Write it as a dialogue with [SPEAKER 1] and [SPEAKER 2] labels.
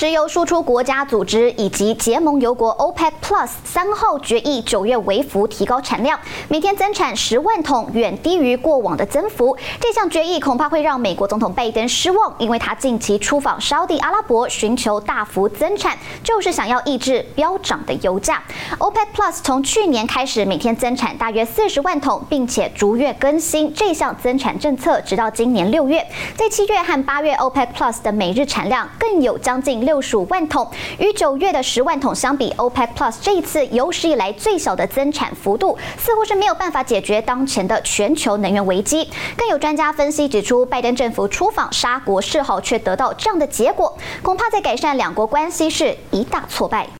[SPEAKER 1] 石油输出国家组织以及结盟油国 OPEC Plus 三号决议，九月微幅提高产量，每天增产十万桶，远低于过往的增幅。这项决议恐怕会让美国总统拜登失望，因为他近期出访沙地阿拉伯，寻求大幅增产，就是想要抑制飙涨的油价。OPEC Plus 从去年开始每天增产大约四十万桶，并且逐月更新这项增产政策，直到今年六月，在七月和八月 OPEC Plus 的每日产量更有将近六十五万桶，与九月的十万桶相比，OPEC Plus 这一次有史以来最小的增产幅度，似乎是没有办法解决当前的全球能源危机。更有专家分析指出，拜登政府出访沙国示好，却得到这样的结果，恐怕在改善两国关系是一大挫败。